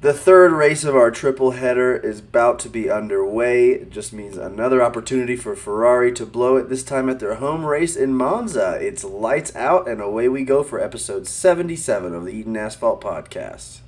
The third race of our triple header is about to be underway. It just means another opportunity for Ferrari to blow it, this time at their home race in Monza. It's lights out, and away we go for episode 77 of the Eaton Asphalt Podcast.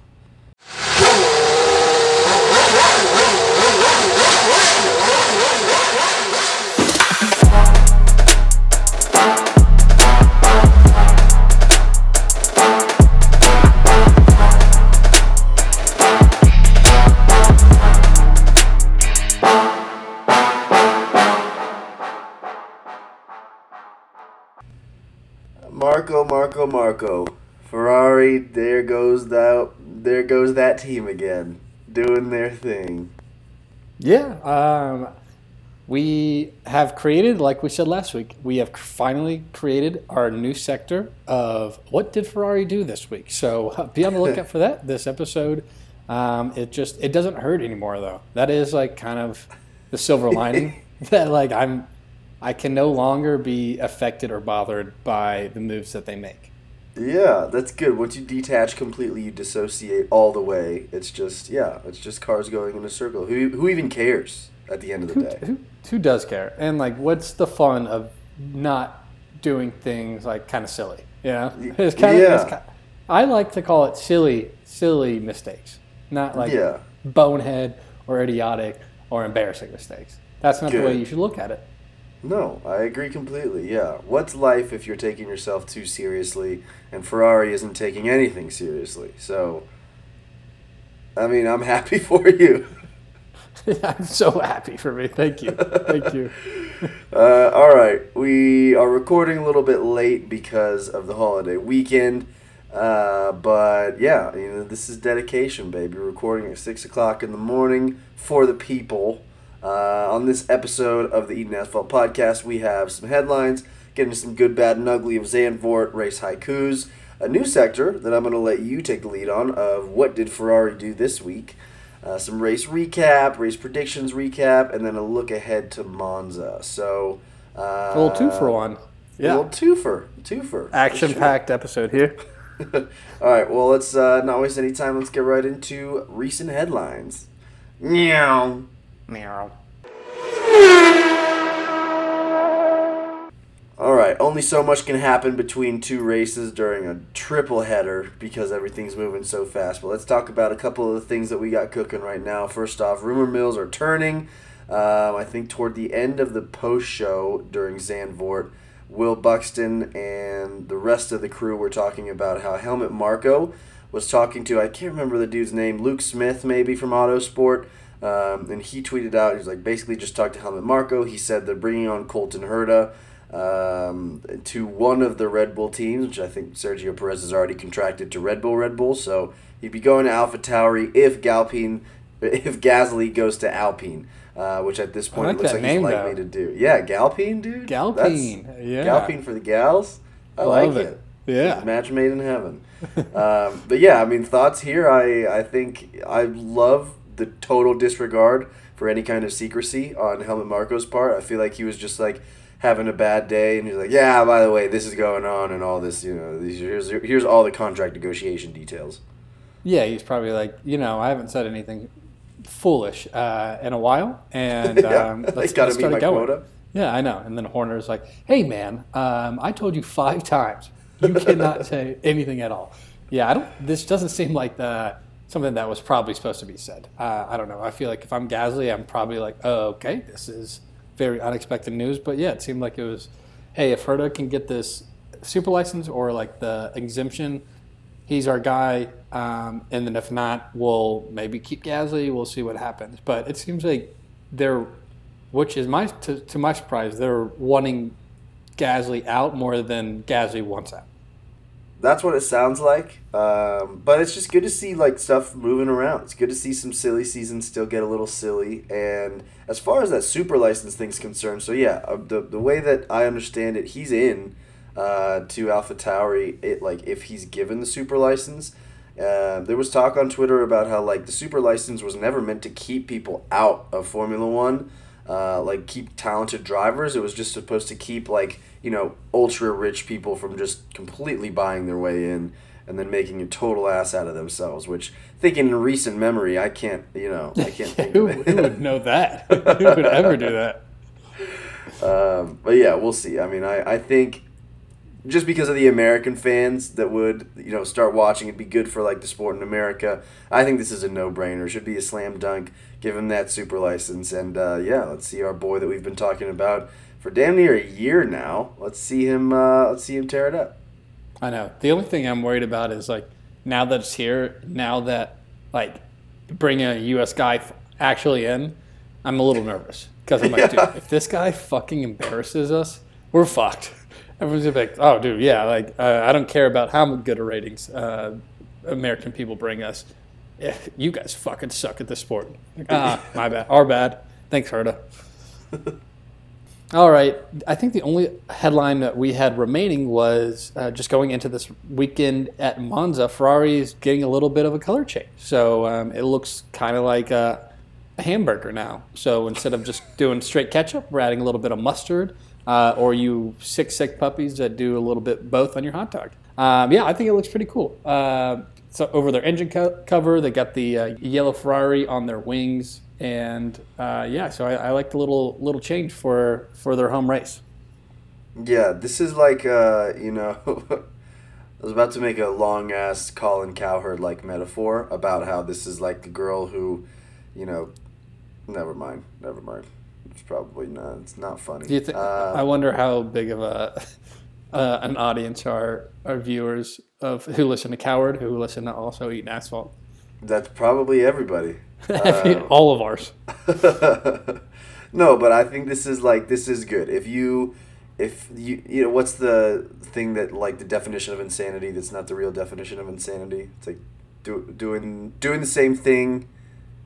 Marco, Marco, Marco. Ferrari, there goes that there goes that team again, doing their thing. Yeah, um, we have created, like we said last week, we have finally created our new sector of what did Ferrari do this week. So be on the lookout for that this episode. Um, it just it doesn't hurt anymore though. That is like kind of the silver lining that like I'm I can no longer be affected or bothered by the moves that they make. Yeah, that's good. Once you detach completely, you dissociate all the way. It's just yeah, it's just cars going in a circle. Who who even cares at the end of the Who, day? who, who does care? And like, what's the fun of not doing things like kind of silly? You know, it's kind of. Yeah. It's kind, I like to call it silly, silly mistakes, not like Yeah. bonehead or idiotic or embarrassing mistakes. That's not the way you should look at it. No, I agree completely. Yeah. What's life if you're taking yourself too seriously and Ferrari isn't taking anything seriously? So I mean, I'm happy for you. I'm so happy for me. Thank you. Thank you. Uh, all right, we are recording a little bit late because of the holiday weekend, uh, but yeah, you know this is dedication, baby. Recording at six o'clock in the morning for the people. Uh, on this episode of the Eden Asphalt Podcast, we have some headlines, getting some good, bad, and ugly of Zandvoort race haikus, a new sector that I'm going to let you take the lead on of what did Ferrari do this week uh, some race recap, race predictions recap, and then a look ahead to Monza. So, uh, A little two for one. Yeah. A little twofer, twofer. Action packed episode here. All right, well, let's uh, not waste any time. Let's get right into recent headlines. Meow. Meow. All right, only so much can happen between two races during a triple header because everything's moving so fast. But let's talk about a couple of the things that we got cooking right now. First off, rumor mills are turning. Um, I think toward the end of the post show during Zandvoort, Will Buxton and the rest of the crew were talking about how Helmut Marko was talking to, I can't remember the dude's name, Luke Smith maybe from Autosport. Um, and he tweeted out, he was like, basically just talked to Helmut Marko. He said they're bringing on Colton Herta um, to one of the Red Bull teams, which I think Sergio Perez has already contracted to Red Bull. Red Bull, so he'd be going to Alpha Tauri if Galpine, if Gasly goes to Alpine, uh, which at this point like it looks like he's name, likely though. to do. Yeah, Galpine, dude. Galpine, That's- yeah. Galpine for the gals. I Love like it. it. Yeah. match made in heaven. um, but yeah, I mean, thoughts here. I I think I love the total disregard for any kind of secrecy on Helmut Marko's part. I feel like he was just like having a bad day, and he's like, "Yeah, by the way, this is going on, and all this. You know, these here's here's all the contract negotiation details." Yeah, he's probably like, you know, I haven't said anything foolish uh, in a while, and um, let's, let's meet start my it going. quota. Yeah, I know. And then Horner's like, "Hey, man, um, I told you five times you cannot say anything at all." Yeah, I don't. This doesn't seem like the something that was probably supposed to be said. Uh, I don't know. I feel like if I'm Gasly, I'm probably like, "Oh, okay, this is very unexpected news." But yeah, it seemed like it was, "Hey, if Herta can get this super license or like the exemption, he's our guy." Um, and then if not, we'll maybe keep Gasly. We'll see what happens. But it seems like they're which is my to, to my surprise, they're wanting Gasly out more than Gasly wants out. That's what it sounds like. Um, but it's just good to see like stuff moving around. It's good to see some silly seasons still get a little silly. And as far as that super license thing's concerned, so yeah, uh, the the way that I understand it, he's in uh, to Alpha Tauri. It like if he's given the super license. Uh, there was talk on Twitter about how like the super license was never meant to keep people out of Formula One, uh, like keep talented drivers. It was just supposed to keep like you know ultra rich people from just completely buying their way in. and then making a total ass out of themselves. Which, thinking in recent memory, I can't, you know, I can't think who, of who would know that? who would ever do that? um, but yeah, we'll see. I mean, I, I think just because of the American fans that would, you know, start watching, it'd be good for like the sport in America. I think this is a no-brainer. Should be a slam dunk. Give him that super license, and uh, yeah, let's see our boy that we've been talking about for damn near a year now. Let's see him. Uh, let's see him tear it up. I know. The only thing I'm worried about is like now that it's here, now that like bringing a U.S. guy actually in, I'm a little nervous because I'm like, Yeah. dude, if this guy fucking embarrasses us, we're fucked. Everyone's gonna be like, oh, dude, yeah, like uh, I don't care about how good a ratings uh, American people bring us. Yeah, you guys fucking suck at this sport. Like, ah, my bad. Our bad. Thanks, Herta. All right. I think the only headline that we had remaining was uh, just going into this weekend at Monza. Ferrari is getting a little bit of a color change, so um, it looks kind of like a, a hamburger now. So instead of just doing straight ketchup, we're adding a little bit of mustard, uh, or you sick sick puppies that do a little bit both on your hot dog. Um, yeah, I think it looks pretty cool. Uh, so over their engine co- cover, they got the uh, yellow Ferrari on their wings, and uh, yeah, so I, I like the little little change for for their home race. Yeah, this is like uh, you know, I was about to make a long ass Colin Cowherd like metaphor about how this is like the girl who, you know, never mind, never mind. It's probably not. It's not funny. Do you think? Uh, I wonder how big of a uh, an audience are our viewers of who listen to Cowherd, who listen to also Eating Asphalt. that's probably everybody. Uh, all of ours. no, but I think this is like this is good. If you if you you know what's the thing that like the definition of insanity that's not the real definition of insanity? It's like do, doing doing the same thing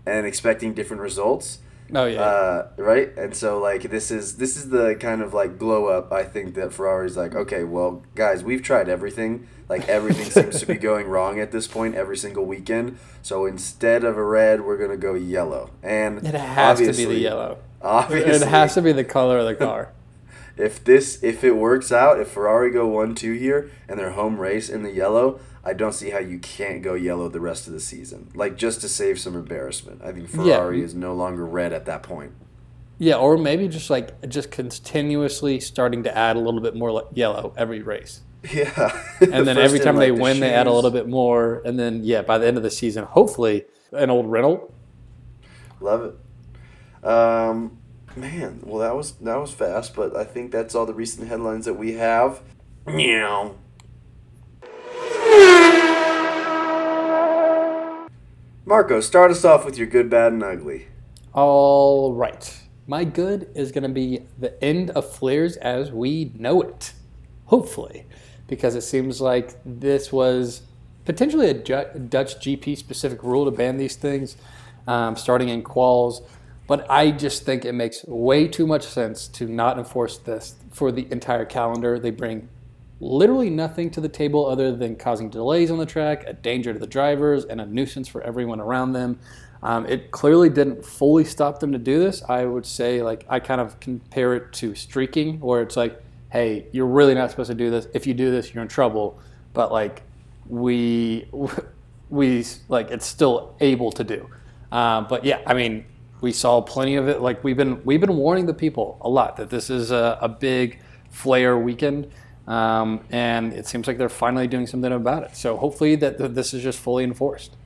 and expecting different results. Oh yeah. Uh, right? And so like this is this is the kind of like glow up I think that Ferrari's like, okay, well, guys, we've tried everything. Like everything seems to be going wrong at this point every single weekend. So instead of a red, we're gonna go yellow. And it has to be the yellow. Obviously, It has to be the color of the car. if this if it works out, if Ferrari go one two here and their home race in the yellow, I don't see how you can't go yellow the rest of the season. Like just to save some embarrassment. I think Yeah. Ferrari is no longer red at that point. Yeah, or maybe just like just continuously starting to add a little bit more yellow every race. Yeah. And then every time they win, they add a little bit more. And then, yeah, by the end of the season, hopefully, an old Renault. Love it. Um, man, well that was that was fast, but I think that's all the recent headlines that we have. Meow. Marco, start us off with your good, bad, and ugly. All right. My good is going to be the end of flares as we know it. Hopefully. Because it seems like this was potentially a Dutch GP specific rule to ban these things um, starting in quals. But I just think it makes way too much sense to not enforce this for the entire calendar. They bring literally nothing to the table other than causing delays on the track, a danger to the drivers, and a nuisance for everyone around them. Um, it clearly didn't fully stop them to do this. I would say, like, I kind of compare it to streaking, where it's like, hey, you're really not supposed to do this. If you do this, you're in trouble. But like, we, we like, it's still able to do. Um, but yeah, I mean, we saw plenty of it. Like we've been we've been warning the people a lot that this is a, a big flare weekend, um, and it seems like they're finally doing something about it. So hopefully that that this is just fully enforced.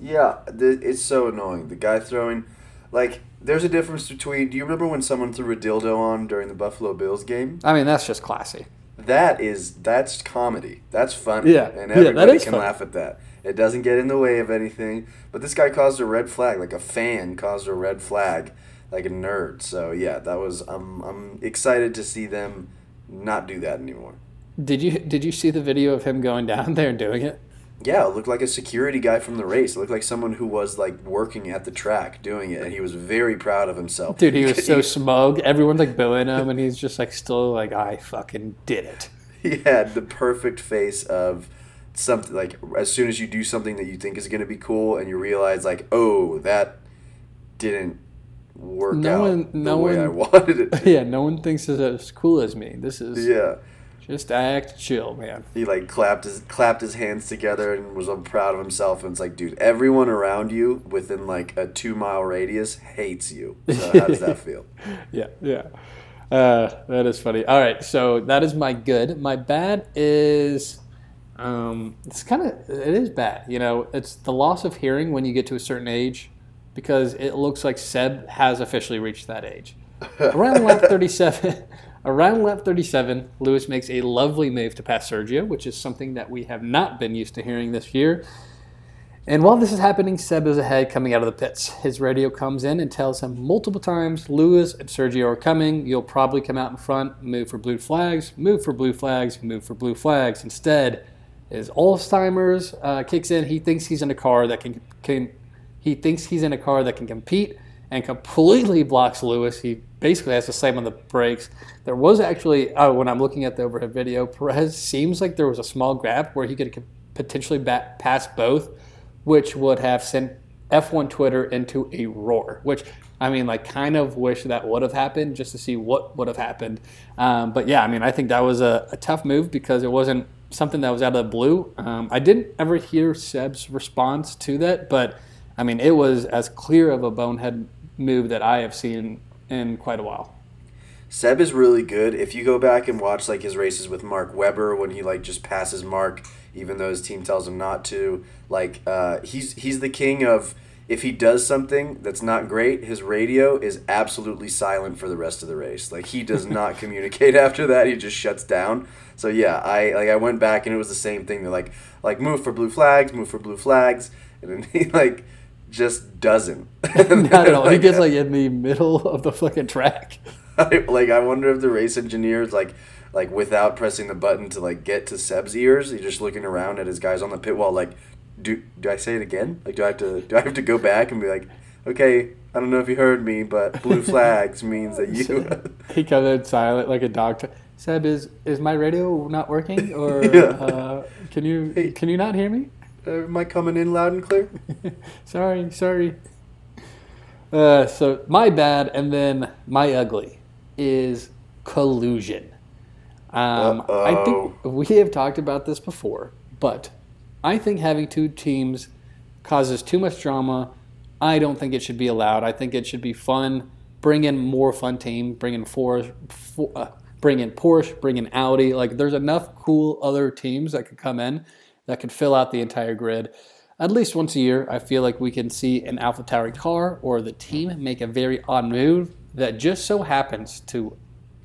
Yeah, th- it's so annoying. The guy throwing, like, there's a difference between. Do you remember when someone threw a dildo on during the Buffalo Bills game? I mean, that's just classy. That is that's comedy. That's funny. Yeah, and everybody is can funny. laugh at that. It doesn't get in the way of anything. But this guy caused a red flag, like a fan caused a red flag, like a nerd. So yeah, that was. I'm I'm excited to see them not do that anymore. Did you did you see the video of him going down there and doing it? Yeah, it looked like a security guy from the race. It looked like someone who was like working at the track doing it, and he was very proud of himself. Dude, he was so smug. Everyone's like booing him, and he's just like still like, I fucking did it. he had the perfect face of something like as soon as you do something that you think is going to be cool and you realize like oh that didn't work No out one- the way one- I wanted it to. yeah, no one thinks it's as cool as me. This is yeah Just act chill, man. He like clapped his clapped his hands together and was proud of himself. And it's like, dude, everyone around you within like a two mile radius hates you. So how does that feel? yeah, yeah. Uh, that is funny. All right, so that is my good. My bad is, um, it's kind of it is bad. You know, it's the loss of hearing when you get to a certain age, because it looks like Seb has officially reached that age. Around lap thirty-seven. Around lap 37, Lewis makes a lovely move to pass Sergio, which is something that we have not been used to hearing this year. And while this is happening, Seb is ahead coming out of the pits. His radio comes in and tells him multiple times Lewis and Sergio are coming. You'll probably come out in front, move for blue flags, move for blue flags, move for blue flags. Instead, his Alzheimer's uh, kicks in. He thinks he's in a car that can, can he thinks he's in a car that can compete and completely blocks Lewis. He basically has to slam on the brakes. There was actually, uh, when I'm looking at the overhead video, Perez seems like there was a small gap where he could potentially bat, pass both, which would have sent F1 Twitter into a roar. Which I mean, like, kind of wish that would have happened just to see what would have happened. Um, but yeah, I mean, I think that was a, a, tough move because it wasn't something that was out of the blue. Um, I didn't ever hear Seb's response to that, but I mean, it was as clear of a bonehead move that I have seen in quite a while. Seb is really good. If you go back and watch like his races with Mark Webber when he like just passes Mark even though his team tells him not to, like uh, he's he's the king of if he does something that's not great, his radio is absolutely silent for the rest of the race. Like he does not communicate after that. He just shuts down. So yeah, I like I went back and it was the same thing. They're like like move for blue flags, move for blue flags, and then he like just doesn't. Not at all. Like, he gets like in the middle of the fucking track. I, like I wonder if the race engineers like like without pressing the button to like get to Seb's ears, he's just looking around at his guys on the pit wall like, do do I say it again? Like do I have to do I have to go back and be like, okay, I don't know if you heard me, but blue flags means that you. he comes in silent like a dog. T- Seb, is is my radio not working, or yeah. uh, can you hey. can you not hear me? Uh, am I coming in loud and clear? sorry, sorry. Uh, so my bad, and then my ugly is collusion. Um, I think we have talked about this before, but I think having two teams causes too much drama. I don't think it should be allowed. I think it should be fun. Bring in more fun team. Bring in four, four uh, bring in Porsche. Bring in Audi. Like there's enough cool other teams that could come in that could fill out the entire grid. At least once a year, I feel like we can see an AlphaTauri car or the team make a very odd move that just so happens to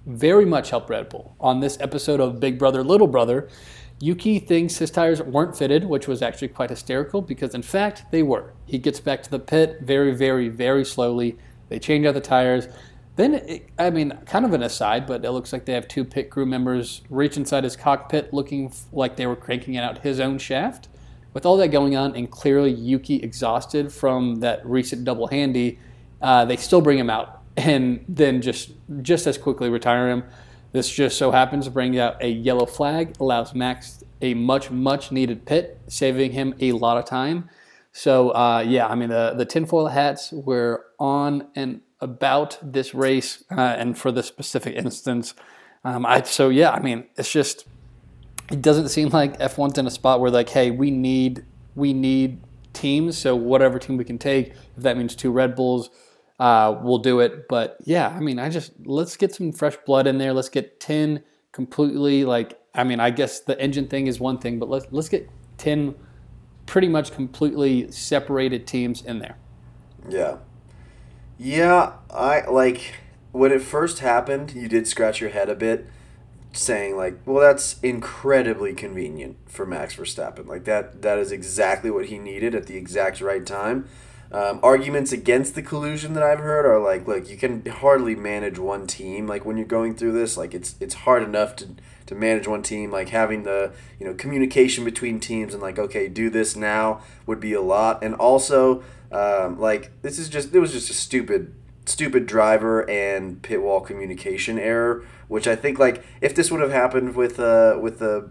very much help Red Bull. On this episode of Big Brother Little Brother, Yuki thinks his tires weren't fitted, which was actually quite hysterical because, in fact, they were. He gets back to the pit very, very, very slowly. They change out the tires. Then, it, I mean, kind of an aside, but it looks like they have two pit crew members reach inside his cockpit looking like they were cranking out his own shaft. With all that going on, and clearly Yuki exhausted from that recent double handy, uh, they still bring him out and then just just as quickly retire him. This just so happens to bring out a yellow flag, allows Max a much much needed pit, saving him a lot of time. So uh, yeah, I mean the the tinfoil hats were on and about this race uh, and for this specific instance. Um, I, so yeah, I mean, it's just it doesn't seem like F1's in a spot where like, hey, we need we need teams. So whatever team we can take, if that means two Red Bulls, uh, we'll do it. But yeah, I mean, I just let's get some fresh blood in there. Let's get ten completely like. I mean, I guess the engine thing is one thing, but let's let's get ten pretty much completely separated teams in there. Yeah, yeah, I like when it first happened, you did scratch your head a bit saying like, well that's incredibly convenient for Max Verstappen. Like that that is exactly what he needed at the exact right time. Um, arguments against the collusion that I've heard are like, look, you can hardly manage one team. Like when you're going through this, like it's it's hard enough to, to manage one team. Like having the you know communication between teams and like, okay, do this now would be a lot. And also, um, like this is just it was just a stupid stupid driver and pit wall communication error, which I think like if this would have happened with uh with the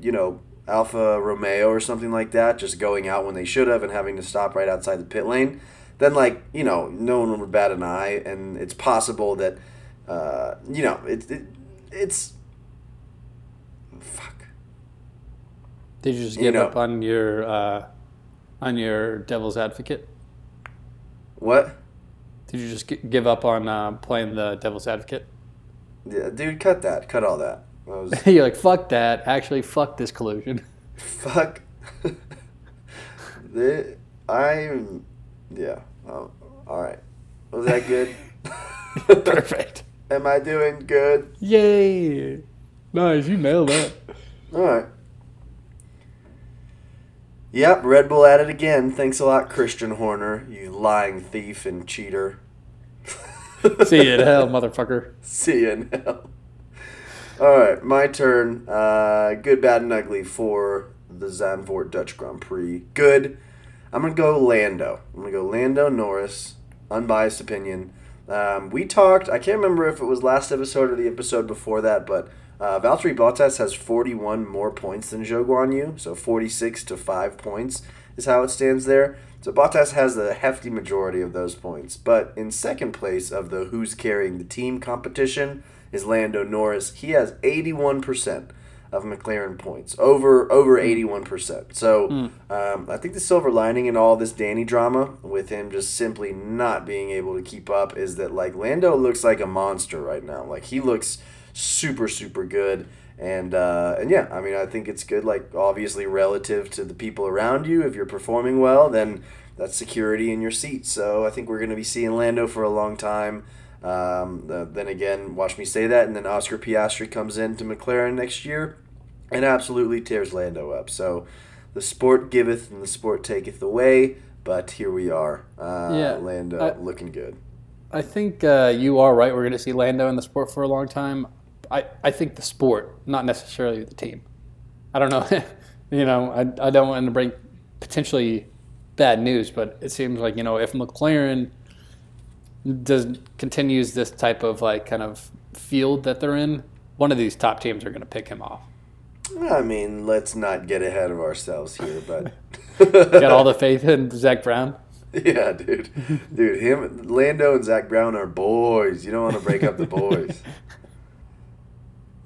you know Alfa Romeo or something like that, just going out when they should have and having to stop right outside the pit lane, then like you know no one would bat an eye, and it's possible that uh, you know it, it it's fuck. Did you just You give know- up on your uh, on your devil's advocate? What? Did you just gi- give up on uh, playing the devil's advocate? Yeah, dude, cut that. Cut all that. That was You're like, fuck that. Actually, fuck this collusion. fuck. the, I'm. Yeah. Oh, all right. Was that good? Perfect. Am I doing good? Yay! Nice, you nailed that. All right. Yep, Red Bull at it again. Thanks a lot, Christian Horner, you lying thief and cheater. See you in hell, motherfucker. See you in hell. All right, my turn. Uh, good, bad, and ugly for the Zandvoort Dutch Grand Prix. Good. I'm gonna go Lando. I'm gonna go Lando Norris. Unbiased opinion. Um, we talked. I can't remember if it was last episode or the episode before that, but uh, Valtteri Bottas has 41 more points than Zhou Guan Yu, so 46 to five points is how it stands there. So Bottas has the hefty majority of those points. But in second place of the who's carrying the team competition is Lando Norris. He has 81% of McLaren points, over over 81%. So um, I think the silver lining in all this Danny drama, with him just simply not being able to keep up, is that like Lando looks like a monster right now. Like he looks super super good. And uh, and yeah, I mean, I think it's good. Like obviously, relative to the people around you, if you're performing well, then that's security in your seat. So I think we're going to be seeing Lando for a long time. Um, the, then again, watch me say that, and then Oscar Piastri comes in to McLaren next year, and absolutely tears Lando up. So the sport giveth and the sport taketh away. But here we are. Uh, Yeah, Lando I- looking good. I think uh, you are right. We're going to see Lando in the sport for a long time. I, I think the sport, not necessarily the team. I don't know. you know, I, I don't want to bring potentially bad news, but it seems like, you know, if McLaren does continues this type of like kind of field that they're in, one of these top teams are going to pick him off. I mean, let's not get ahead of ourselves here, but Got all the faith in Zak Brown. yeah, dude, dude, him, Lando and Zak Brown are boys. You don't want to break up the boys.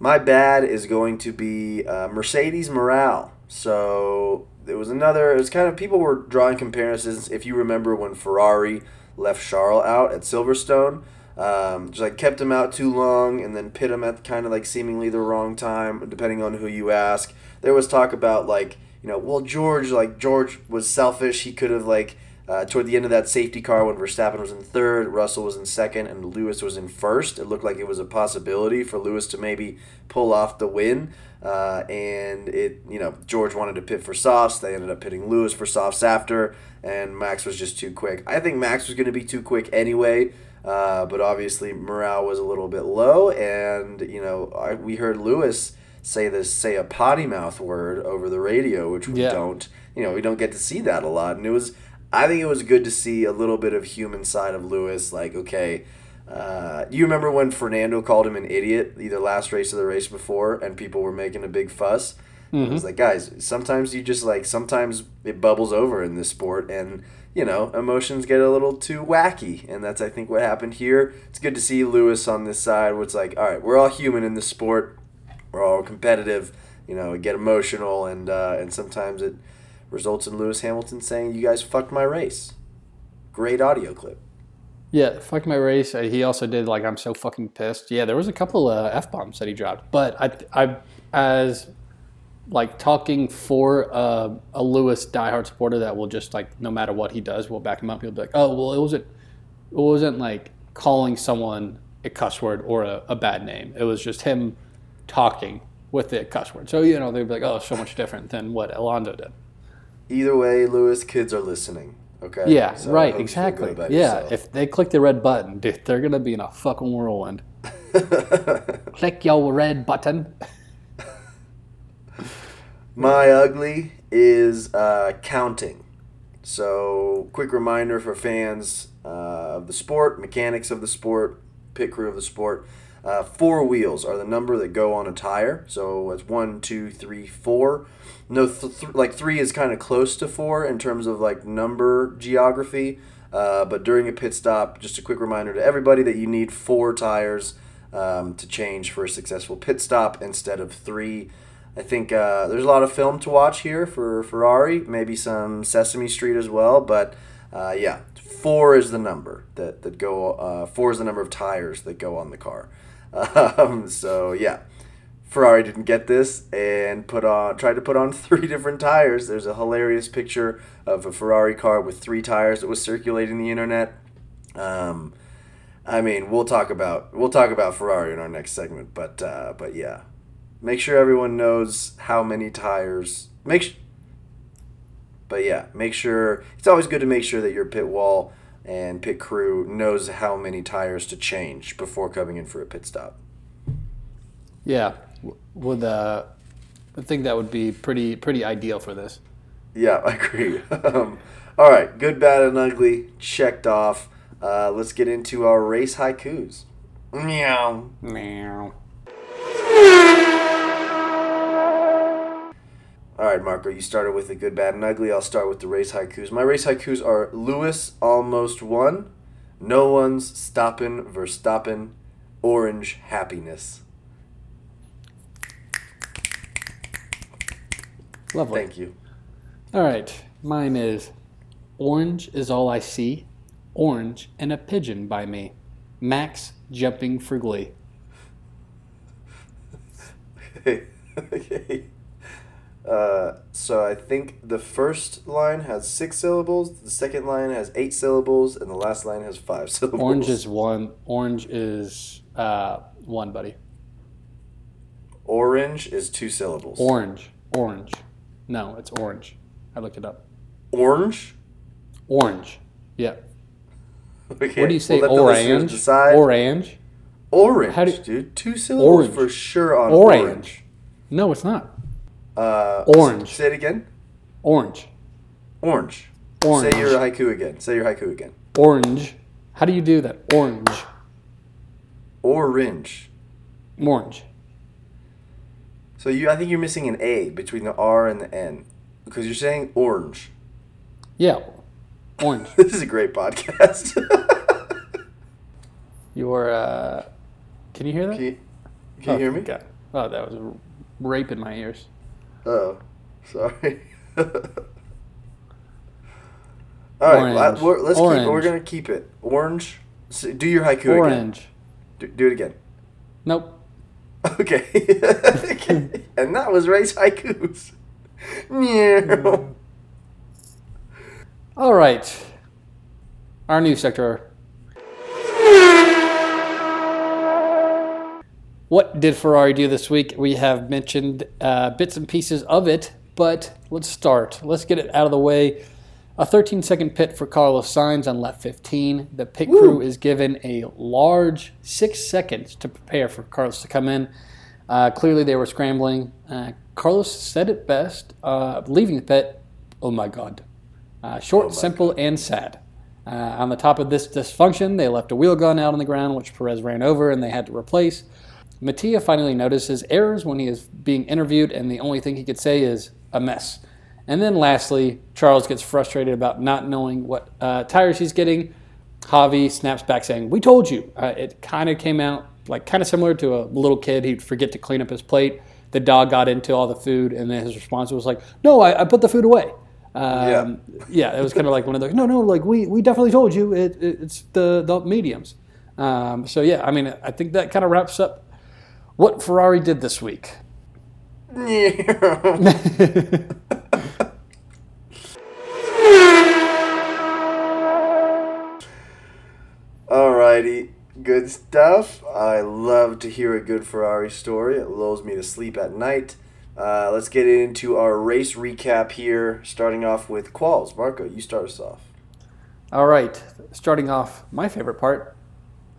My bad is going to be uh, Mercedes morale. So it was another. It was kind of people were drawing comparisons. If you remember when Ferrari left Charles out at Silverstone, um, just like kept him out too long and then pit him at kind of like seemingly the wrong time, depending on who you ask. There was talk about like you know, well George like George was selfish. He could have like uh, toward the end of that safety car when Verstappen was in third, Russell was in second, and Lewis was in first. It looked like it was a possibility for Lewis to maybe pull off the win. Uh, and it, you know, George wanted to pit for softs. They ended up pitting Lewis for softs after, and Max was just too quick. I think Max was going to be too quick anyway. Uh, but obviously morale was a little bit low, and you know I, we heard Lewis say this say a potty mouth word over the radio, which we Yeah. don't. You know we don't get to see that a lot, and it was. I think it was good to see a little bit of human side of Lewis. Like okay, uh, you remember when Fernando called him an idiot either last race or the race before, and people were making a big fuss. It was like, guys, sometimes you just like sometimes it bubbles over in this sport, and you know emotions get a little too wacky, and that's I think what happened here. It's good to see Lewis on this side, where it's like, all right, we're all human in this sport, we're all competitive, you know, get emotional, and uh, and sometimes it results in Lewis Hamilton saying, "You guys fucked my race." Great audio clip. Yeah, fuck my race. Uh, He also did like I'm so fucking pissed. Yeah, there was a couple uh, f bombs that he dropped, but I, I, as like talking for uh, a Lewis diehard supporter that will just like no matter what he does, will back him up. He'll be like, oh well, it wasn't, it wasn't like calling someone a cuss word or a, a bad name. It was just him talking with the cuss word. So you know they'd be like, oh, so much different than what Alonso did. Either way, Lewis, kids are listening. Okay. Yeah, So right, hope you feel good exactly. Yeah, yourself. if they click the red button, dude, they're gonna be in a fucking whirlwind. Click your red button. My ugly is uh, counting. So, quick reminder for fans uh, of the sport, mechanics of the sport, pit crew of the sport. Uh, four wheels are the number that go on a tire. So it's one, two, three, four. No, th- th- like three is kind of close to four in terms of like number geography. Uh, but during a pit stop, just a quick reminder to everybody that you need four tires um, to change for a successful pit stop instead of three. I think uh, there's a lot of film to watch here for Ferrari, maybe some Sesame Street as well, but uh, yeah, four is the number that, that go, uh, four is the number of tires that go on the car. Um, so yeah, Ferrari didn't get this and put on tried to put on three different tires. There's a hilarious picture of a Ferrari car with three tires that was circulating the internet. Um, I mean, we'll talk about we'll talk about Ferrari in our next segment, but uh, but yeah, make sure everyone knows how many tires. Make sh- but yeah, make sure it's always good to make sure that your pit wall and pit crew knows how many tires to change before coming in for a pit stop. Yeah, would uh, I think that would be pretty pretty ideal for this. Yeah, I agree. um, all right, good, bad, and ugly checked off. Uh, let's get into our race haikus. Meow. Meow. All right, Marco, you started with the good, bad, and ugly. I'll start with the race haikus. My race haikus are Lewis almost won, no one's stoppin' Verstappen, orange happiness. Lovely. Thank you. All right, mine is orange is all I see, orange and a pigeon by me, Max jumping for glee. okay. Uh, so I think the first line has six syllables, the second line has eight syllables, and the last line has five syllables. Orange is one. Orange is uh, one, buddy. Orange is two syllables. Orange. Orange. No, it's orange. I looked it up. Orange? Orange. Yeah. Okay. What do you say? we'll let the listeners orange. Orange. Orange, How do you- dude. Two syllables Orange. for sure on Orange. orange. No, it's not. Uh, Orange. Say it again. Orange. Orange. Orange. Say your haiku again. Say your haiku again. Orange. How do you do that? Orange. Orange. Orange. So you, I think you're missing an A between the R and the N because you're saying orange. Yeah. Orange. This is a great podcast. Your uh, can you hear that? can you, can you oh, hear me? God. Oh, that was in my ears. Oh, sorry. All right, Orange. well, we're, let's keep. We're gonna keep it orange. S do your haiku again. Orange. Do, do it again. Nope. Okay. and that was race haikus. Meow. All right. Our new sector. What did Ferrari do this week? We have mentioned uh, bits and pieces of it, but let's start. Let's get it out of the way. A 13 second pit for Carlos Sainz on lap 15. The pit crew is given a large six seconds to prepare for Carlos to come in. Uh, clearly, they were scrambling. Uh, Carlos said it best, uh, leaving the pit. Oh my God. Uh, short, simple, and sad. Uh, on the top of this dysfunction, they left a wheel gun out on the ground, which Perez ran over and they had to replace. Mattia finally notices errors when he is being interviewed, and the only thing he could say is a mess. And then lastly, Charles gets frustrated about not knowing what uh, tires he's getting. Xavi snaps back saying, We told you. Uh, it kind of came out like kind of similar to a little kid. He'd forget to clean up his plate. The dog got into all the food, and then his response was like, No, I, I put the food away. Um, yeah. it was kind of like one of those. No, no, like we, we definitely told you it, it, it's the the mediums. Um, so yeah, I mean, I think that kind of wraps up what Ferrari did this week. Meow. Alrighty, good stuff. I love to hear a good Ferrari story. It lulls me to sleep at night. Uh, let's get into our race recap here, starting off with quals. Marco, you start us off. All right, starting off, my favorite part.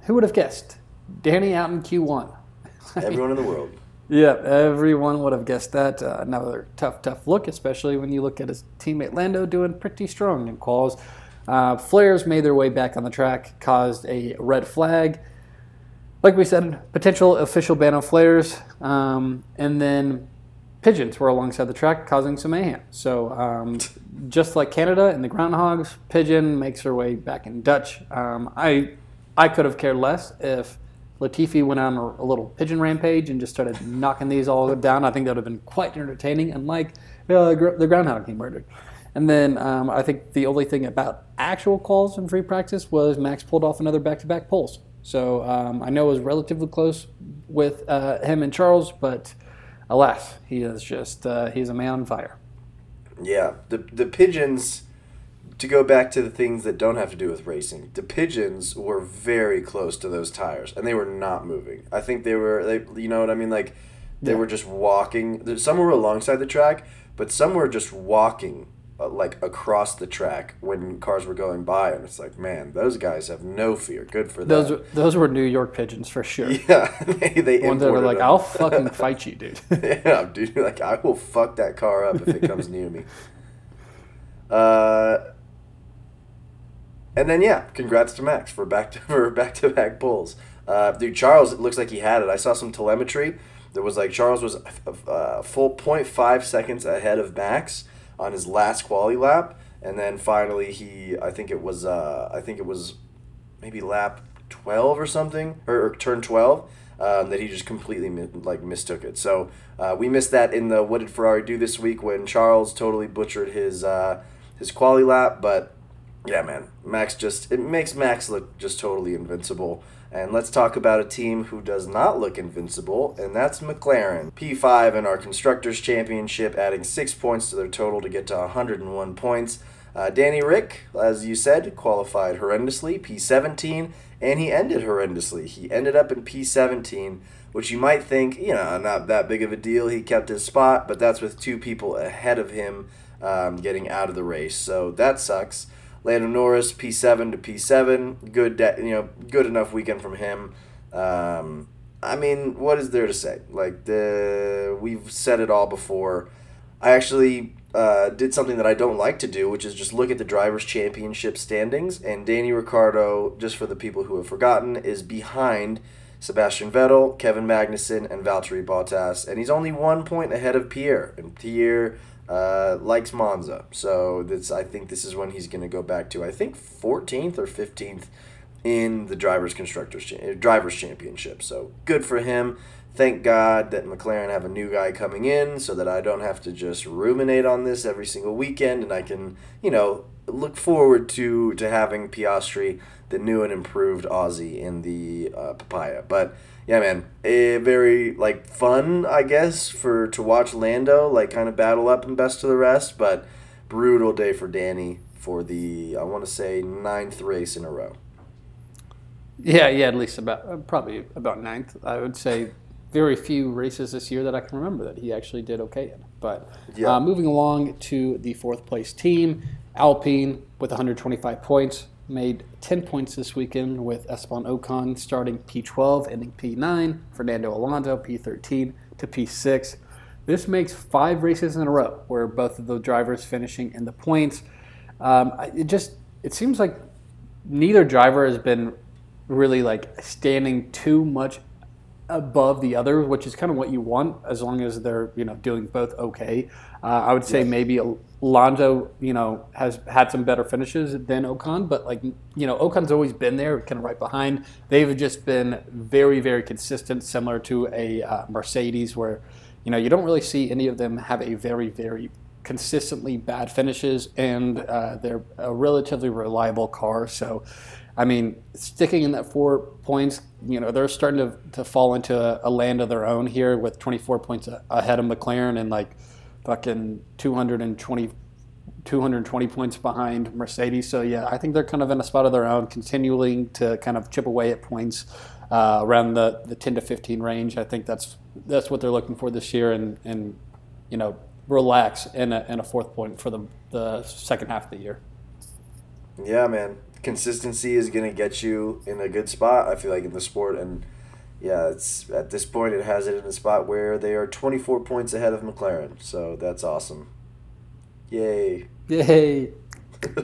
Who would have guessed? Danny out in Q1. Everyone in the world. Yeah, everyone would have guessed that. Uh, another tough, tough look, especially when you look at his teammate Lando doing pretty strong in quals. Uh, flares made their way back on the track, caused a red flag. Like we said, potential official ban on flares, um, and then pigeons were alongside the track, causing some mayhem. So, um, just like Canada and the groundhogs, pigeon makes her way back in Dutch. Um, I I could have cared less if Latifi went on a, little pigeon rampage and just started knocking these all down, I think that would have been quite entertaining. And like uh, the groundhog he murdered. And then um, I think the only thing about actual calls in free practice was Max pulled off another back-to-back poles. So um, I know it was relatively close with uh, him and Charles, but alas, he is just uh, he's a man on fire. Yeah, the the pigeons. To go back to the things that don't have to do with racing, the pigeons were very close to those tires, and they were not moving. I think they were they, you know what I mean, like they yeah. were just walking. Some were alongside the track, but some were just walking uh, like across the track when cars were going by, and it's like, man, those guys have no fear. Good for them. Those were, those were New York pigeons for sure. Yeah, they they ones that were like, them. I'll fucking fight you, dude. yeah, dude. Like I will fuck that car up if it comes near me. Uh. And then yeah, congrats to Max for back to for back to back pulls. Uh, dude, Charles, it looks like he had it. I saw some telemetry. There was like Charles was a, a full 0.5 seconds ahead of Max on his last quality lap, and then finally he I think it was uh, I think it was maybe lap twelve or something or, or turn twelve. Um, that he just completely like mistook it. So uh, we missed that in the what did Ferrari do this week when Charles totally butchered his uh, his quali lap. But yeah, man, Max just it makes Max look just totally invincible. And let's talk about a team who does not look invincible, and that's McLaren. P5 in our Constructors' Championship, adding six points to their total to get to 101 points. Uh, Danny Ric, as you said, qualified horrendously, P17, and he ended horrendously. He ended up in P17, which you might think, you know, not that big of a deal. He kept his spot, but that's with two people ahead of him um, getting out of the race. So that sucks. Lando Norris P7 to P7, good de- you know good enough weekend from him. Um, I mean, what is there to say? Like the we've said it all before. I actually uh, did something that I don't like to do, which is just look at the drivers' championship standings. And Danny Ricciardo, just for the people who have forgotten, is behind Sebastian Vettel, Kevin Magnussen, and Valtteri Bottas, and he's only one point ahead of Pierre. And Pierre uh, likes Monza. So this, I think this is when he's going to go back to I think 14th or 15th in the drivers constructors uh, drivers championship. So good for him. Thank God that McLaren have a new guy coming in so that I don't have to just ruminate on this every single weekend and I can, you know, look forward to to having Piastri, the new and improved Aussie in the uh, papaya. But yeah, man, a very like fun, I guess, for to watch Lando like kind of battle up and best of the rest, but brutal day for Danny for the I want to say ninth race in a row. Yeah, yeah, at least about uh, probably about ninth. I would say very few races this year that I can remember that he actually did okay in. But yeah. uh, moving along to the fourth place team, Alpine with 125 points made 10 points this weekend with Esteban Ocon starting P12, ending P9, Fernando Alonso P13 to P6. This makes five races in a row where both of the drivers finishing in the points. Um, it just it seems like neither driver has been really like standing too much above the other, which is kind of what you want as long as they're you know doing both okay. Uh, I would say yes. maybe Alonso, you know, has had some better finishes than Ocon, but like you know, Ocon's always been there, kind of right behind. They've just been very, very consistent, similar to a uh, Mercedes, where you know you don't really see any of them have a very, very consistently bad finishes, and uh, they're a relatively reliable car. So I mean, sticking in that four points, you know, they're starting to, to fall into a, a land of their own here with 24 points ahead of McLaren and like fucking 220, 220 points behind Mercedes. So, yeah, I think they're kind of in a spot of their own, continuing to kind of chip away at points uh, around the, the 10 to 15 range. I think that's that's what they're looking for this year and, and you know, relax in a, in a fourth point for the, the second half of the year. Yeah, man consistency is going to get you in a good spot. I feel like in the sport, and yeah, it's at this point it has it in a spot where they are twenty four points ahead of McLaren. So that's awesome. Yay! Yay!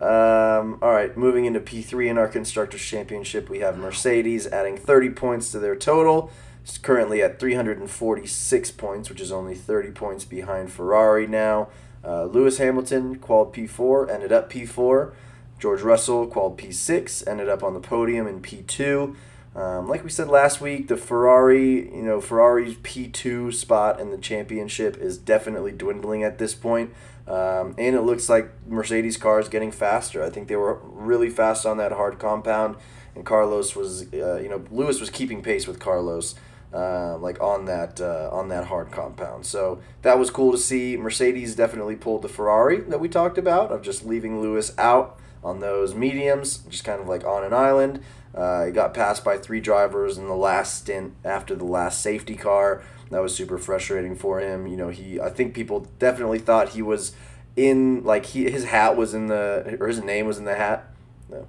um, all right, moving into P three in our constructors championship, we have Mercedes adding thirty points to their total. It's currently at 346 points, which is only 30 points behind Ferrari now. Uh, Lewis Hamilton qualified P4, ended up P4. George Russell qualified P6, ended up on the podium in P2. Um, like we said last week, the Ferrari, you know, Ferrari's P2 spot in the championship is definitely dwindling at this point. Um, and it looks like Mercedes cars getting faster. I think they were really fast on that hard compound, and Carlos was, uh, you know, Lewis was keeping pace with Carlos, uh, like on that uh, on that hard compound. So that was cool to see. Mercedes definitely pulled the Ferrari that we talked about of just leaving Lewis out on those mediums, just kind of like on an island. Uh, he got passed by three drivers in the last stint after the last safety car. That was super frustrating for him. You know, he I think people definitely thought he was in like he his hat was in the or his name was in the hat. No.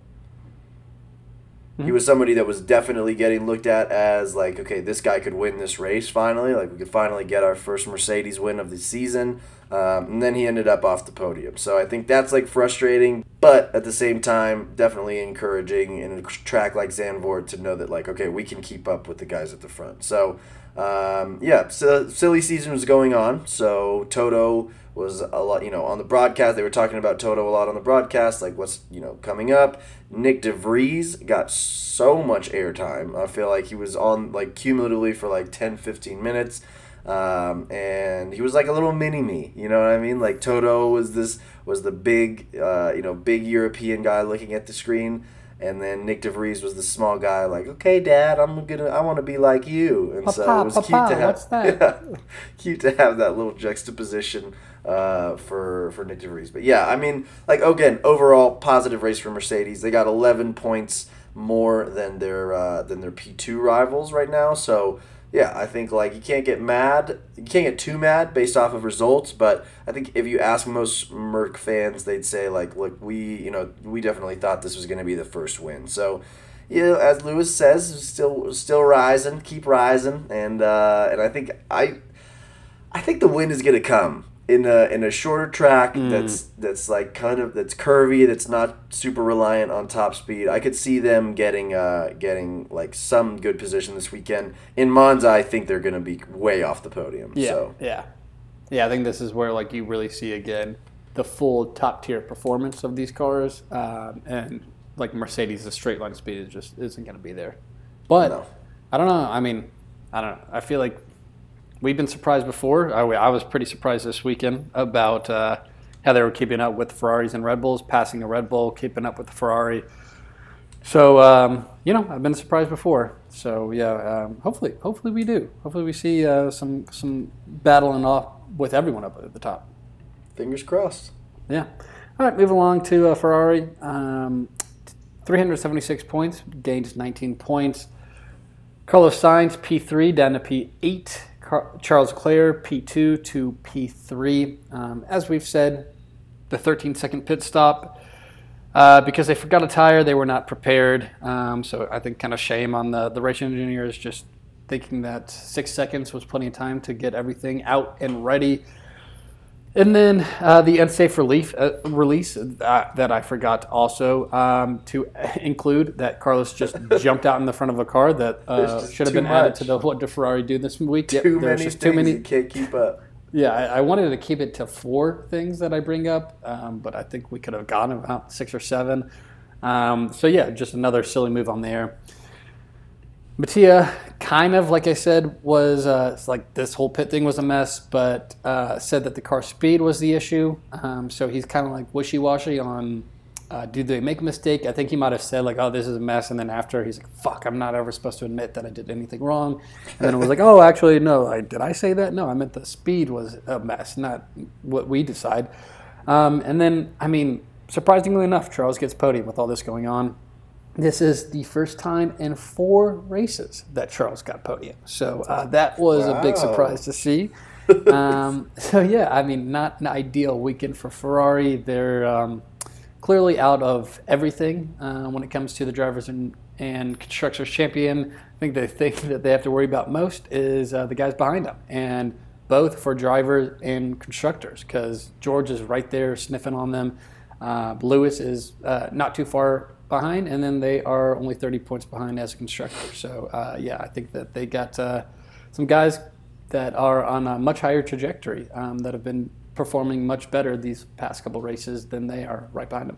He was somebody that was definitely getting looked at as like, okay, this guy could win this race finally. Like we could finally get our first Mercedes win of the season. Um, and then he ended up off the podium. So I think that's like frustrating, but at the same time, definitely encouraging in a track like Zandvoort to know that like, okay, we can keep up with the guys at the front. So um, yeah, so silly season was going on. So Toto was a lot, you know, on the broadcast. They were talking about Toto a lot on the broadcast, like what's you know coming up. Nyck de Vries got so much airtime. I feel like he was on like cumulatively for like 10, 15 minutes. Um, and he was like a little mini me, you know what I mean? Like Toto was this was the big, uh, you know, big European guy looking at the screen, and then Nyck de Vries was the small guy, like, okay, Dad, I'm gonna, I want to be like you, and so it was Papa, cute to have, yeah, cute to have that little juxtaposition uh, for for Nyck de Vries. But yeah, I mean, like again, overall positive race for Mercedes. They got 11 points more than their uh, than their P2 rivals right now, so yeah, I think like you can't get mad, you can't get too mad based off of results. But I think if you ask most Merc fans, they'd say like, look, we you know we definitely thought this was going to be the first win. So, you know, as Lewis says, still still rising, keep rising, and uh, and I think I, I think the win is to come in a in a shorter track that's that's like kind of that's curvy that's not super reliant on top speed. I could see them getting uh getting like some good position this weekend. In Monza, I think they're going to be way off the podium. Yeah, So yeah, yeah. I think this is where like you really see again the full top tier performance of these cars, um, and like Mercedes, the straight line speed is just isn't going to be there. But No. I don't know. I mean, I don't know. I feel like we've been surprised before. I, I was pretty surprised this weekend about uh, how they were keeping up with Ferraris and Red Bulls, passing a Red Bull, keeping up with the Ferrari. So um, you know, I've been surprised before. So yeah, um, hopefully, hopefully we do. Hopefully we see uh, some some battling off with everyone up at the top. fingers crossed. Yeah. All right, moving along to uh, Ferrari. Um, 376 points, gained 19 points. Carlos Sainz, P3, down to P8. Car- Charles Leclerc, P2 to P3. Um, as we've said, the 13 second pit stop. Uh, because they forgot a tire, they were not prepared. Um, so I think kind of shame on the, the race engineers just thinking that six seconds was plenty of time to get everything out and ready. And then uh, the unsafe relief uh, release uh, that I forgot also um, to include that Carlos just jumped out in the front of a car that uh, should have been added to the what did Ferrari do this week? Yep, Too many just too many. you can't keep up. Yeah, I, I wanted to keep it to four things that I bring up, um, but I think we could have gone about six or seven. Um, so yeah, just another silly move on there. Mattia, kind of like I said, was uh, like this whole pit thing was a mess, but uh, said that the car speed was the issue. Um, so he's kind of like wishy washy on uh, they make a mistake? I think he might have said like, "Oh, this is a mess," and then after he's like, "Fuck, I'm not ever supposed to admit that I did anything wrong." And then it was like, "Oh, actually, no, I, did I say that? No, I meant the speed was a mess, not what we decide." Um, and then, I mean, surprisingly enough, Charles gets podium with all this going on. This is the first time in four races that Charles got podium. So uh, that was a big surprise to see. um, so yeah, I mean, not an ideal weekend for Ferrari. They're um, clearly out of everything uh, when it comes to the drivers and, and constructors champion. I think the thing that they have to worry about most is uh, the guys behind them, and both for drivers and constructors, because George is right there sniffing on them. Uh, Lewis is uh, not too far behind, and then they are only 30 points behind as a constructor. So uh, yeah, I think that they got uh, some guys that are on a much higher trajectory um, that have been performing much better these past couple races than they are right behind them.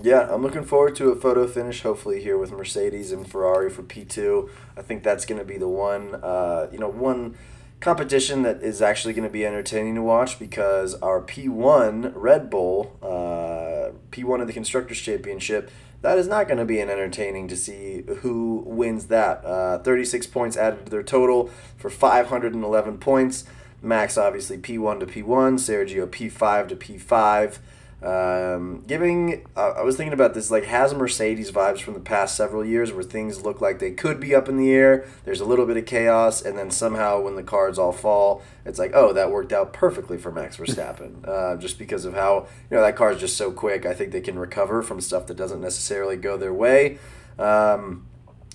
Yeah, I'm looking forward to a photo finish. Hopefully here with Mercedes and Ferrari for P2. I think that's going to be the one. Uh, you know, one competition that is actually going to be entertaining to watch because our P1 Red Bull, uh, P1 of the Constructors Championship, that is not going to be an entertaining to see who wins that. Uh, 36 points added to their total for 511 points. Max obviously P1 to P1, Sergio P5 to P5. Um, giving, uh, I was thinking about this, like has Mercedes vibes from the past several years where things look like they could be up in the air. There's a little bit of chaos, and then somehow when the cards all fall, it's like, oh, that worked out perfectly for Max Verstappen. uh, just because of how you know that car is just so quick. I think they can recover from stuff that doesn't necessarily go their way. Um,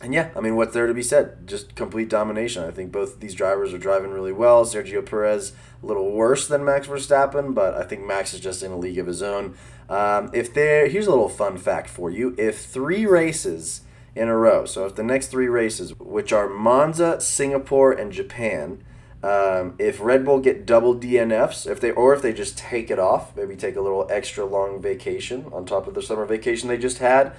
and yeah, I mean, what's there to be said? Just complete domination. I think both these drivers are driving really well. Sergio Perez a little worse than Max Verstappen, but I think Max is just in a league of his own. Um, if there, here's a little fun fact for you: if three races in a row, so if the next three races, which are Monza, Singapore, and Japan, um, if Red Bull get double DNFs, if they or if they just take it off, maybe take a little extra long vacation on top of the summer vacation they just had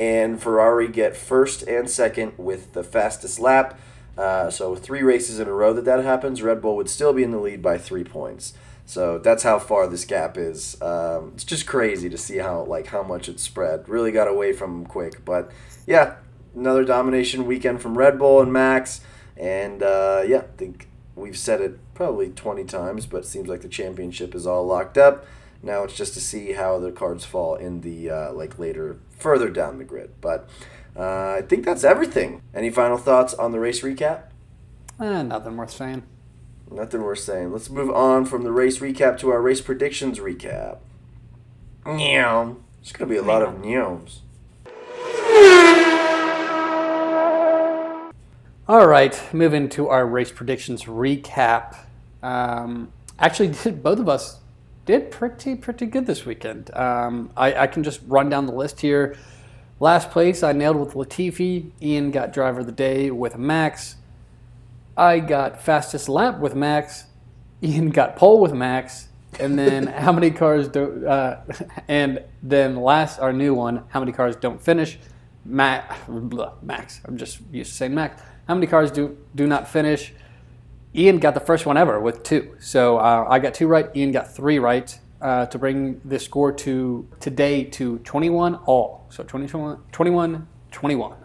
and Ferrari get first and second with the fastest lap. Uh, so three races in a row that that happens, Red Bull would still be in the lead by three points. So that's how far this gap is. Um, it's just crazy to see how like how much it spread. Really got away from quick, but yeah, another domination weekend from Red Bull and Max, and uh, yeah, I think we've said it probably twenty times, but it seems like the championship is all locked up. Now it's just to see how the cards fall in the uh, like later, further down the grid. But uh, I think that's everything. Any final thoughts on the race recap? Eh, nothing worth saying. Nothing worth saying. Let's move on from the race recap to our race predictions recap. Meow. There's gonna be a lot of meows. All right, moving to our race predictions recap. Um, actually, did both of us did pretty pretty good this weekend. Um, I, I, can just run down the list here. Last place I nailed with Latifi. Ian got driver of the day with Max. I got fastest lap with Max. Ian got pole with Max. And then how many cars do? Uh, and then last our new one. How many cars don't finish? Max. Max. I'm just used to saying Max. How many cars do do not finish? Ian got the first one ever with two. So uh, I got two right. Ian got three right uh, to bring the score to today to 21 all. So 21, 21, 21.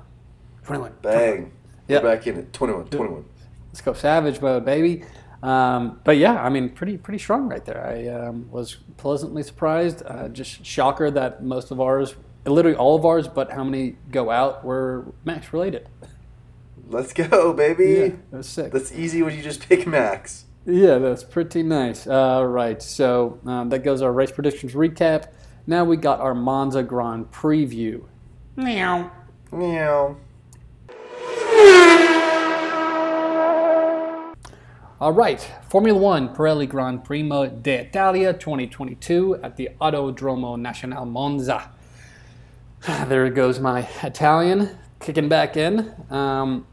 21. Bang. Yeah. Back in it. 21, 21. Let's go savage mode, baby. Um, but yeah, I mean, pretty pretty strong right there. I um, was pleasantly surprised. Uh, just shocker that most of ours, literally all of ours, but how many go out were max related. Let's go, baby. Yeah, that's sick. That's easy when you just pick Max. Yeah, that's pretty nice. All right, so um, that goes our race predictions recap. Now we got our Monza Grand preview. Meow. Meow. All right, Formula One Pirelli Gran Premio d'Italia 2022 at the Autodromo Nazionale Monza. There goes my Italian kicking back in. Um,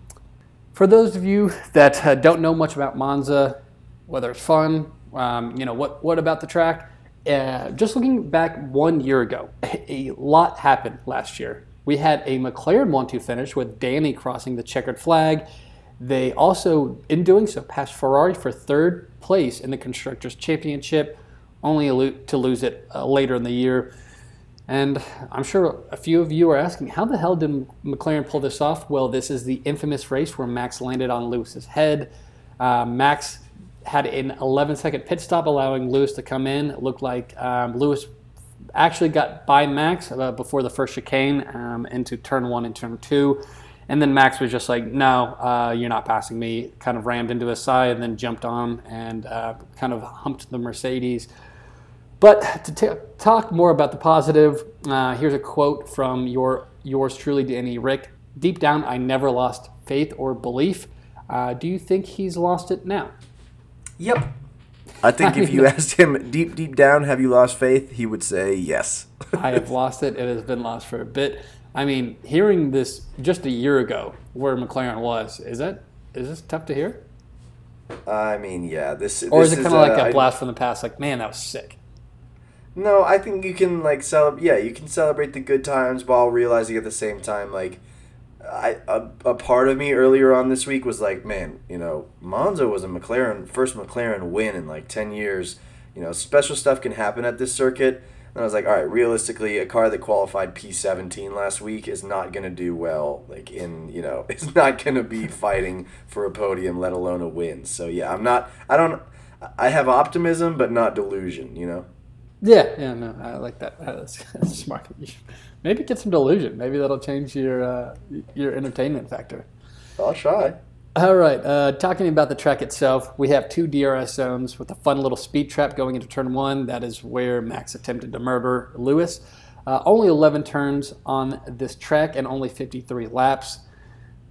for those of you that uh, don't know much about Monza, whether it's fun, um, you know, what, what about the track? Uh, just looking back one year ago, a lot happened last year. We had a McLaren 1 2 finish with Danny crossing the checkered flag. They also, in doing so, passed Ferrari for third place in the Constructors' Championship, only to lose it uh, later in the year. And I'm sure a few of you are asking, how the hell did McLaren pull this off? Well, this is the infamous race where Max landed on Lewis's head. Uh, Max had an 11 second pit stop, allowing Lewis to come in. It looked like um, Lewis actually got by Max uh, before the first chicane um, into turn one and turn two. And then Max was just like, no, uh, you're not passing me. Kind of rammed into his side and then jumped on and uh, kind of humped the Mercedes. But to t- talk more about the positive, uh, here's a quote from your yours truly, Danny Rick. Deep down, I never lost faith or belief. Uh, do you think he's lost it now? Yep. I think if you asked him deep, deep down, have you lost faith? He would say yes. I have lost it. It has been lost for a bit. I mean, hearing this just a year ago, where McLaren was, is that is this tough to hear? I mean, yeah. This or this is it kind of like a blast from the past? Like, man, that was sick. No, I think you can like celebrate. Yeah, you can celebrate the good times while realizing at the same time, like, I a, a part of me earlier on this week was like, man, you know, Monza was a McLaren first McLaren win in like ten years. You know, special stuff can happen at this circuit. And I was like, all right, realistically, a car that qualified P seventeen last week is not gonna do well. Like in you know, it's not gonna be fighting for a podium, let alone a win. So yeah, I'm not. I don't. I have optimism, but not delusion. You know. Yeah, yeah, no, I like that. That's, that's smart. Maybe get some delusion. Maybe that'll change your uh, your entertainment factor. I'll try. All right, uh, talking about the track itself, we have two DRS zones with a fun little speed trap going into turn one. That is where Max attempted to murder Lewis. Uh, only 11 turns on this track and only 53 laps.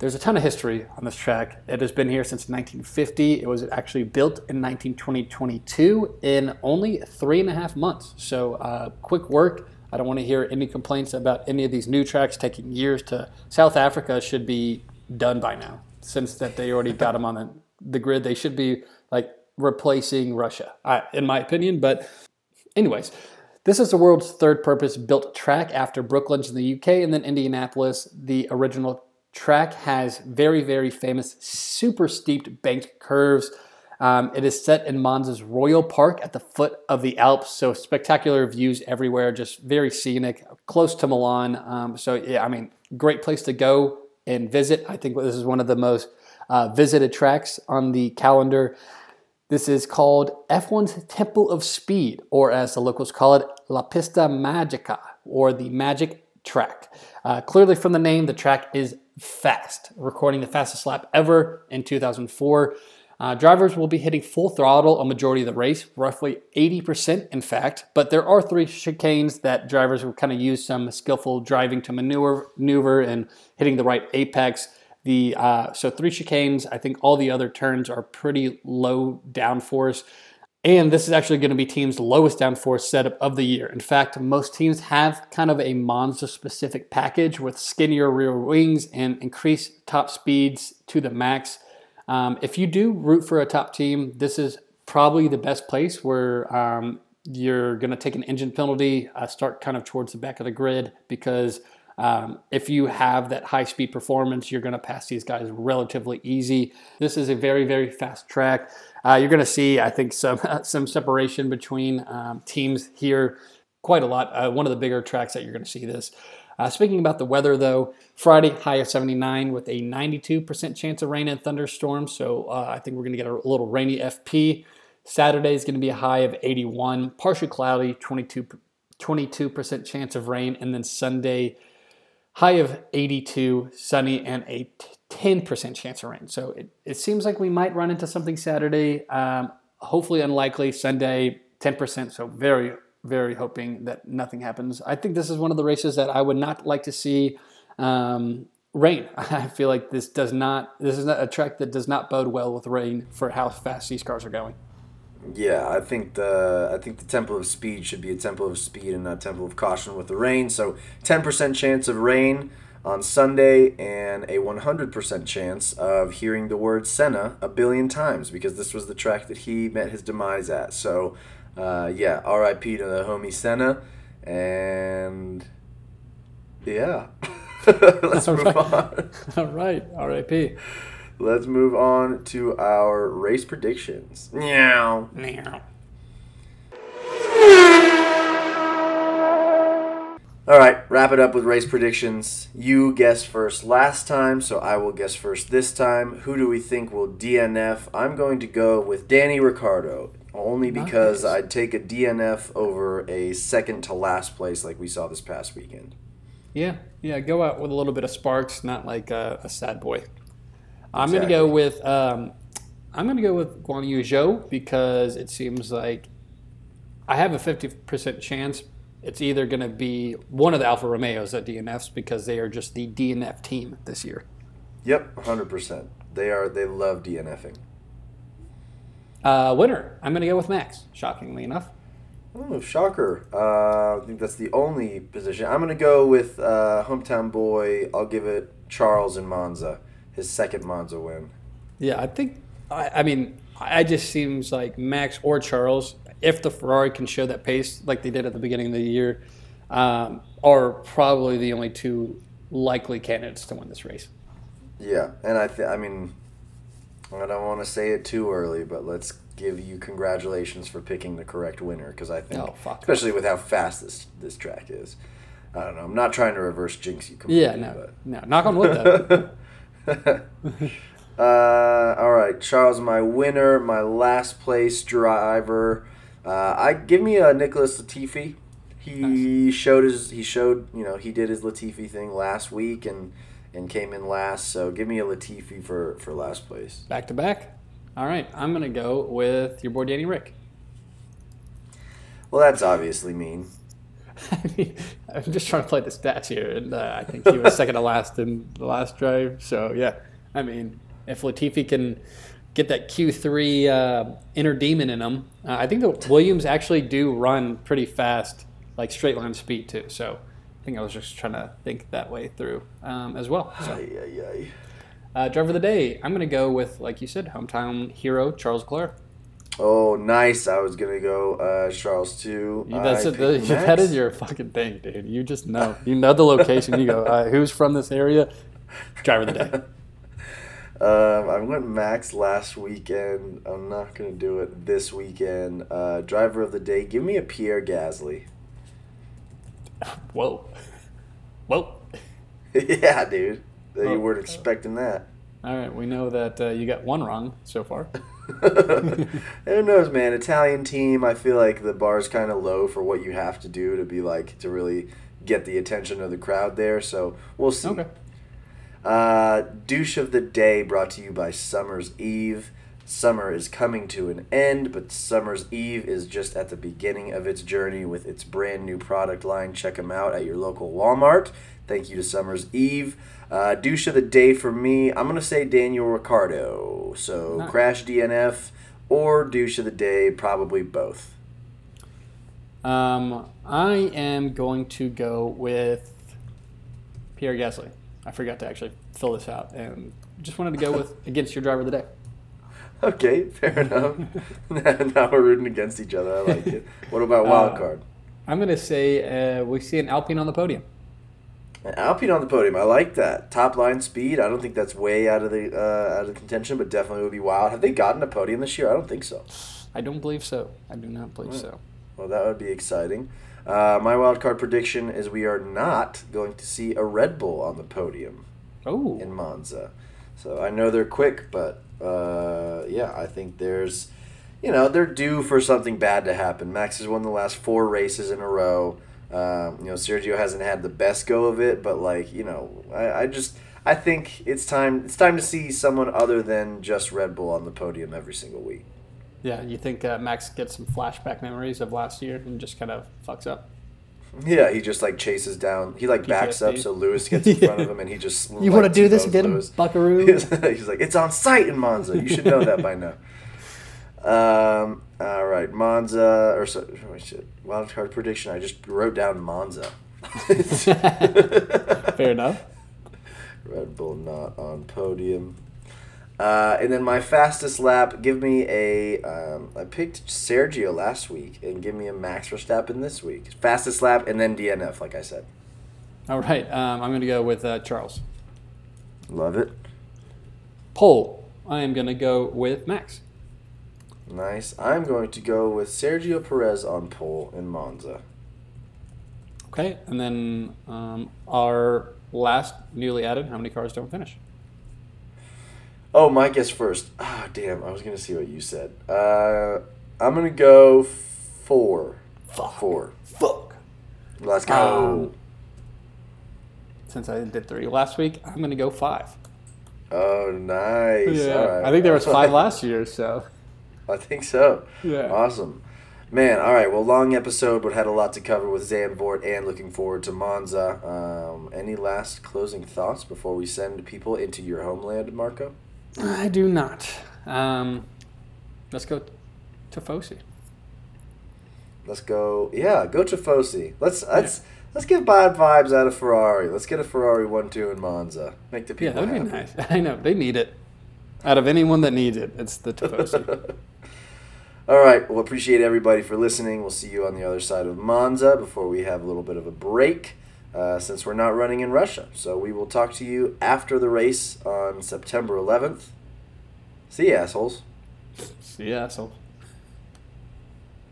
There's a ton of history on this track. It has been here since 1950. It was actually built in 1920-22 in only three and a half months. So uh, quick work. I don't want to hear any complaints about any of these new tracks taking years to. South Africa should be done by now, since that they already got them on the, the grid. They should be like replacing Russia, in my opinion. But anyways, this is the world's third purpose built track after Brooklands in the UK and then Indianapolis, the original track has very, very famous, super steep banked curves. Um, it is set in Monza's Royal Park at the foot of the Alps, so spectacular views everywhere, just very scenic, close to Milan. Um, so, yeah, I mean, great place to go and visit. I think this is one of the most uh, visited tracks on the calendar. This is called F1's Temple of Speed, or as the locals call it, La Pista Magica, or the Magic Track. Uh, clearly, from the name, the track is fast, recording the fastest lap ever in 2004. Uh, drivers will be hitting full throttle a majority of the race, roughly 80% in fact, but there are three chicanes that drivers will kind of use some skillful driving to maneuver, maneuver and hitting the right apex. The uh, so three chicanes. I think all the other turns are pretty low downforce. And this is actually going to be teams' lowest downforce setup of the year. In fact, most teams have kind of a Monza specific package with skinnier rear wings and increased top speeds to the max. Um, if you do root for a top team, this is probably the best place where um, you're going to take an engine penalty, uh, start kind of towards the back of the grid because um, if you have that high speed performance, you're going to pass these guys relatively easy. This is a very, very fast track. Uh, you're going to see, I think, some some separation between um, teams here quite a lot. Uh, one of the bigger tracks that you're going to see this. Uh, speaking about the weather, though, Friday high of 79 with a 92% chance of rain and thunderstorms. So uh, I think we're going to get a little rainy FP. Saturday is going to be a high of 81, partially cloudy, 22 22% chance of rain, and then Sunday high of 82, sunny, and a 10% chance of rain. So it, it seems like we might run into something Saturday. Um, hopefully unlikely. Sunday, 10%. So very, very hoping that nothing happens. I think this is one of the races that I would not like to see um, rain. I feel like this does not, this is a track that does not bode well with rain for how fast these cars are going. Yeah, I think the I think the temple of speed should be a temple of speed and not temple of caution with the rain. So ten percent chance of rain on Sunday and a 100% chance of hearing the word Senna a billion times because this was the track that he met his demise at. So, uh, yeah, RIP to the homie Senna. And yeah, let's All move right. on. All right, RIP. Let's move on to our race predictions. Meow. All right, wrap it up with race predictions. You guessed first last time, so I will guess first this time. Who do we think will DNF? I'm going to go with Danny Ricciardo, only because Nice. I'd take a DNF over a second to last place like we saw this past weekend. Yeah, yeah. Go out with a little bit of sparks, not like a, a sad boy. I'm gonna go with um, I'm gonna go with Guanyu Zhou because it seems like I have a 50% chance. It's either gonna be one of the Alfa Romeos at DNFs because they are just the DNF team this year. Yep, 100%. They are they love DNFing. Uh, winner, I'm gonna go with Max. Shockingly enough. Oh, shocker. Uh, I think that's the only position. I'm going to go with uh, hometown boy. I'll give it Charles in Monza, his second Monza win. Yeah, I think. I, I mean, I just seems like Max or Charles. If the Ferrari can show that pace like they did at the beginning of the year, um, are probably the only two likely candidates to win this race. Yeah, and I th- I mean, I don't want to say it too early, but let's give you congratulations for picking the correct winner because I think, Oh, especially with how fast this this track is. I don't know. I'm not trying to reverse jinx you completely. Yeah, no, no. Knock on wood, though. Uh, all right, Charles, my winner, my last place driver. Uh, I give me a Nicholas Latifi. He showed his he showed you know he did his Latifi thing last week and and came in last. So give me a Latifi for for last place. back to back. All right, I'm gonna go with your boy Danny Rick. Well, that's obviously mean. I mean, I'm just trying to play the stats here, and uh, I think he was second to last in the last drive. So yeah, I mean, if Latifi can get that Q3 uh, inner demon in them. uh, I think the Williams actually do run pretty fast, like straight line speed too. So I think I was just trying to think that way through um, as well. So, Ay, ay, ay. uh, driver of the day, I'm going to go with, like you said, hometown hero Charles Leclerc. Oh, nice. I was gonna go uh, Charles too. That's it, that is your fucking thing, dude. You just know. You know the location. You go, uh, who's from this area? Driver of the day. Um, I went Max last weekend. I'm not gonna do it this weekend. Uh, driver of the day. Give me a Pierre Gasly. Whoa. Whoa. yeah, dude. You weren't expecting that. All right, we know that uh, you got one wrong so far. Who knows, man? Italian team. I feel like the bar's kind of low for what you have to do to be like to really get the attention of the crowd there. So we'll see. Okay. Uh, douche of the day brought to you by Summer's Eve. Summer is coming to an end, but Summer's Eve is just at the beginning of its journey with its brand new product line. Check them out at your local Walmart. Thank you to Summer's Eve. Uh, douche of the day for me, I'm going to say Daniel Ricciardo. So Nice. Crash DNF or douche of the day, probably both. Um, I am going to go with Pierre Gasly. I forgot to actually fill this out and just wanted to go with against your driver of the day. Okay, fair enough. now we're rooting against each other. I like it. What about wild Uh, card? I'm going to say uh, we see an Alpine on the podium. An Alpine on the podium. I like that. Top line speed. I don't think that's way out of the uh, out of contention, but definitely would be wild. Have they gotten a podium this year? I don't think so. I don't believe so. I do not believe so. Well, that would be exciting. Uh, my wild card prediction is we are not going to see a Red Bull on the podium Oh, in Monza. So I know they're quick, but uh, yeah, I think there's, you know, they're due for something bad to happen. Max has won the last four races in a row. Um, you know, Sergio hasn't had the best go of it, but like, you know, I, I just I think it's time it's time to see someone other than just Red Bull on the podium every single week. Yeah. You think uh, Max gets some flashback memories of last year and just kind of fucks up? Yeah, he just like chases down. He like backs up so Lewis gets in front of him, and he just You like, want to do this again, Lewis. Buckaroo? He's, he's like, it's on site in Monza. You should know that by now. Um. All right, Monza or so, oh, shit. Wild card prediction. I just wrote down Monza. Fair enough. Red Bull not on podium. Uh, and then my fastest lap. Give me a. Um, I picked Sergio last week, and give me a Max Verstappen this week. Fastest lap, and then DNF, like I said. All right, um, I'm going to go with uh, Charles. Love it. Pole. I am going to go with Max. Nice. I'm going to go with Sergio Perez on pole in Monza. Okay, and then um, our last newly added. How many cars don't finish? Oh, my guess first. Ah, damn. I was going to see what you said. Uh, I'm going to go four. Fuck. Four. Fuck. Let's go. Um, Since I did three last week, I'm going to go five. oh, nice. All right. I think there was five last year, so I think so. Yeah. Awesome. Man, all right. Well, long episode, but had a lot to cover with Zandvoort and looking forward to Monza. Um, any last closing thoughts before we send people into your homeland, Marco? I do not. Um, let's go Tifosi. Let's go. Yeah, go Tifosi. Let's let's let's get bad vibes out of Ferrari. Let's get a Ferrari one two in Monza. Make the people. Yeah, that would be nice. I know they need it. Out of anyone that needs it, it's the Tifosi. All right. Well, appreciate everybody for listening. We'll see you on the other side of Monza before we have a little bit of a break uh, since we're not running in Russia. So we will talk to you after the race on September 11th. See you, assholes. See ya, asshole.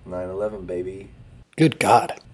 9 11, baby. Good God.